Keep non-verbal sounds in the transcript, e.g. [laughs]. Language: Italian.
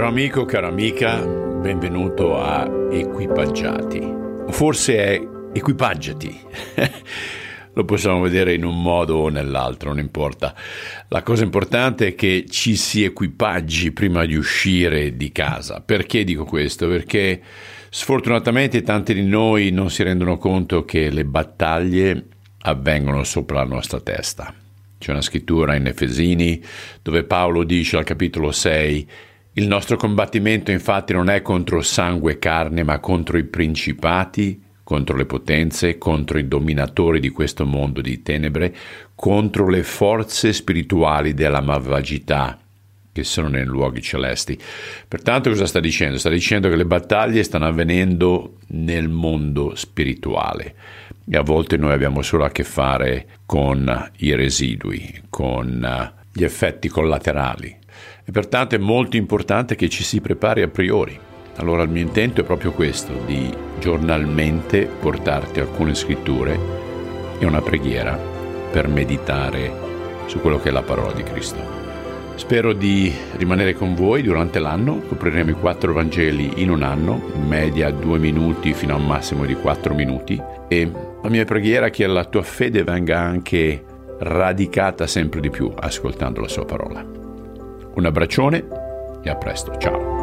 amico, cara amica, benvenuto a Equipaggiati. Forse è Equipaggiati. [laughs] Lo possiamo vedere in un modo o nell'altro, non importa. La cosa importante è che ci si equipaggi prima di uscire di casa. Perché dico questo? Perché sfortunatamente tanti di noi non si rendono conto che le battaglie avvengono sopra la nostra testa. C'è una scrittura in Efesini dove Paolo dice al capitolo 6 il nostro combattimento infatti non è contro sangue e carne, ma contro i principati, contro le potenze, contro i dominatori di questo mondo di tenebre, contro le forze spirituali della malvagità che sono nei luoghi celesti. Pertanto cosa sta dicendo? Sta dicendo che le battaglie stanno avvenendo nel mondo spirituale e a volte noi abbiamo solo a che fare con i residui, con gli effetti collaterali e pertanto è molto importante che ci si prepari a priori. Allora il mio intento è proprio questo, di giornalmente portarti alcune scritture e una preghiera per meditare su quello che è la parola di Cristo. Spero di rimanere con voi durante l'anno, copriremo i quattro Vangeli in un anno, in media due minuti fino a un massimo di quattro minuti e la mia preghiera è che la tua fede venga anche radicata sempre di più ascoltando la sua parola. Un abbraccione e a presto, ciao.